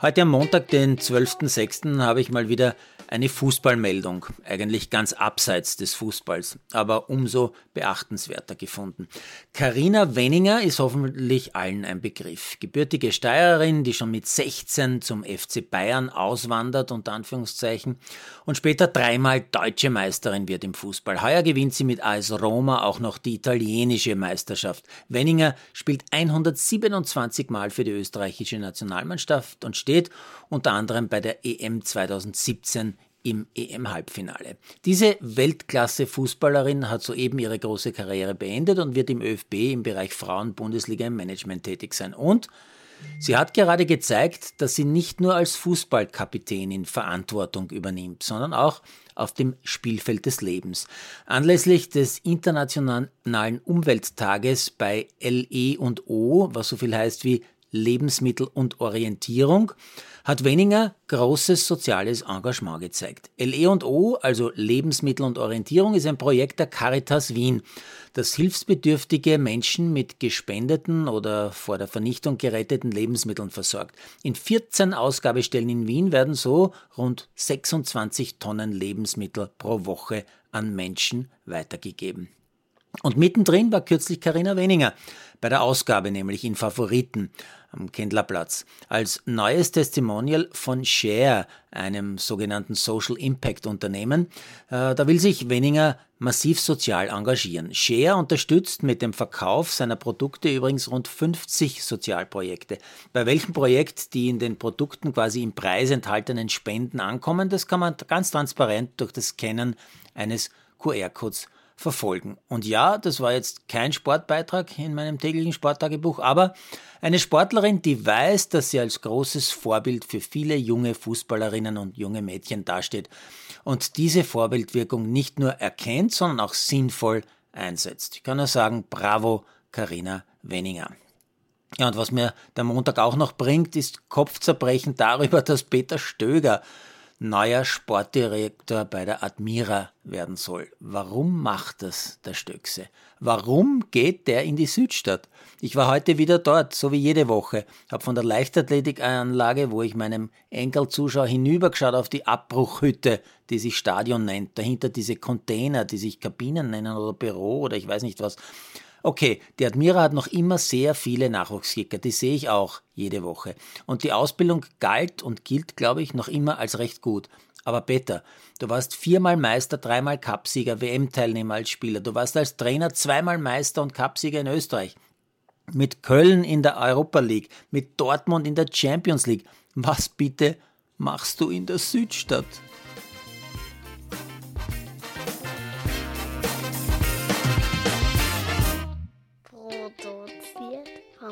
Heute am Montag, den 12.06., habe ich mal wieder eine Fußballmeldung, eigentlich ganz abseits des Fußballs, aber umso beachtenswerter gefunden. Karina Wenninger ist hoffentlich allen ein Begriff. Gebürtige Steirerin, die schon mit 16 zum FC Bayern auswandert, unter Anführungszeichen, und später dreimal deutsche Meisterin wird im Fußball. Heuer gewinnt sie mit AS Roma auch noch die italienische Meisterschaft. Wenninger spielt 127 Mal für die österreichische Nationalmannschaft und steht unter anderem bei der EM 2017 im EM-Halbfinale. Diese Weltklasse-Fußballerin hat soeben ihre große Karriere beendet und wird im ÖFB im Bereich Frauen-Bundesliga im Management tätig sein. Und sie hat gerade gezeigt, dass sie nicht nur als Fußballkapitänin Verantwortung übernimmt, sondern auch auf dem Spielfeld des Lebens. Anlässlich des Internationalen Umwelttages bei LE und O, was so viel heißt wie Lebensmittel und Orientierung, hat Weninger großes soziales Engagement gezeigt. LE&O, also Lebensmittel und Orientierung, ist ein Projekt der Caritas Wien, das hilfsbedürftige Menschen mit gespendeten oder vor der Vernichtung geretteten Lebensmitteln versorgt. In 14 Ausgabestellen in Wien werden so rund 26 Tonnen Lebensmittel pro Woche an Menschen weitergegeben. Und mittendrin war kürzlich Karina Weninger bei der Ausgabe, nämlich in Favoriten am Kendlerplatz, als neues Testimonial von Share, einem sogenannten Social Impact Unternehmen. Äh, da will sich Weninger massiv sozial engagieren. Share unterstützt mit dem Verkauf seiner Produkte übrigens rund 50 Sozialprojekte. Bei welchem Projekt die in den Produkten quasi im Preis enthaltenen Spenden ankommen, das kann man ganz transparent durch das Scannen eines QR-Codes verfolgen. Und ja, das war jetzt kein Sportbeitrag in meinem täglichen Sporttagebuch, aber eine Sportlerin, die weiß, dass sie als großes Vorbild für viele junge Fußballerinnen und junge Mädchen dasteht und diese Vorbildwirkung nicht nur erkennt, sondern auch sinnvoll einsetzt. Ich kann nur sagen, bravo, Karina Wenninger. Ja, und was mir der Montag auch noch bringt, ist Kopfzerbrechen darüber, dass Peter Stöger neuer Sportdirektor bei der Admira werden soll. Warum macht das der Stöckse? Warum geht der in die Südstadt? Ich war heute wieder dort, so wie jede Woche, habe von der Leichtathletikanlage, wo ich meinem Enkel zuschaue, hinübergeschaut auf die Abbruchhütte, die sich Stadion nennt. Dahinter diese Container, die sich Kabinen nennen oder Büro oder ich weiß nicht was. Okay, die Admira hat noch immer sehr viele Nachwuchskicker, die sehe ich auch jede Woche. Und die Ausbildung galt und gilt, glaube ich, noch immer als recht gut. Aber Peter, du warst viermal Meister, dreimal Cupsieger, WM-Teilnehmer als Spieler. Du warst als Trainer zweimal Meister und Cupsieger in Österreich. Mit Köln in der Europa League, mit Dortmund in der Champions League. Was bitte machst du in der Südstadt?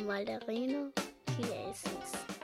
Malderino Chiesens.